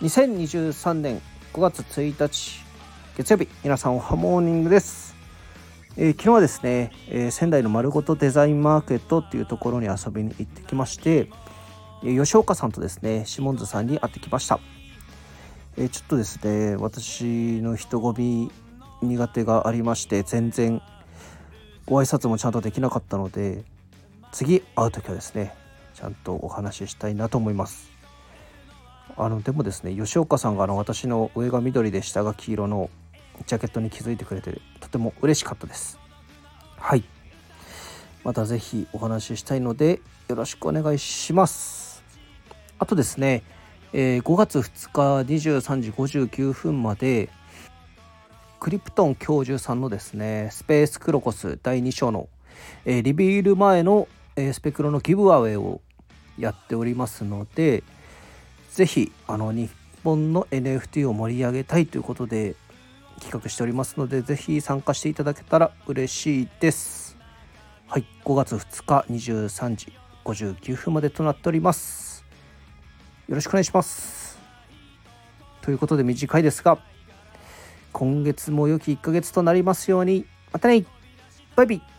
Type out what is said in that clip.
2023年5月1日月曜日皆さんおはモーニングです、えー、昨日はですね、えー、仙台の丸ごとデザインマーケットっていうところに遊びに行ってきまして、え、吉岡さんとですねシモンズさんに会ってきました、えちょっとですね私の人混み苦手がありまして全然ご挨拶もちゃんとできなかったので次会う時はですねちゃんとお話ししたいなと思います。あのでもですね吉岡さんがあの私の上が緑で下が黄色のジャケットに気づいてくれてとても嬉しかったです。はい。また是非お話ししたいのでよろしくお願いします。あとですね、えー、5月2日23時59分までクリプトン教授さんのですねスペースクロコス第2章の、えー、リビール前の、えー、スペクロのギブアウェイをやっておりますので是非あの日本の NFT を盛り上げたいということで企画しておりますので是非参加していただけたら嬉しいです。はい5月2日23時59分までとなっております。よろしくお願いします。ということで短いですが今月も良き1ヶ月となりますように。またね。バイビー。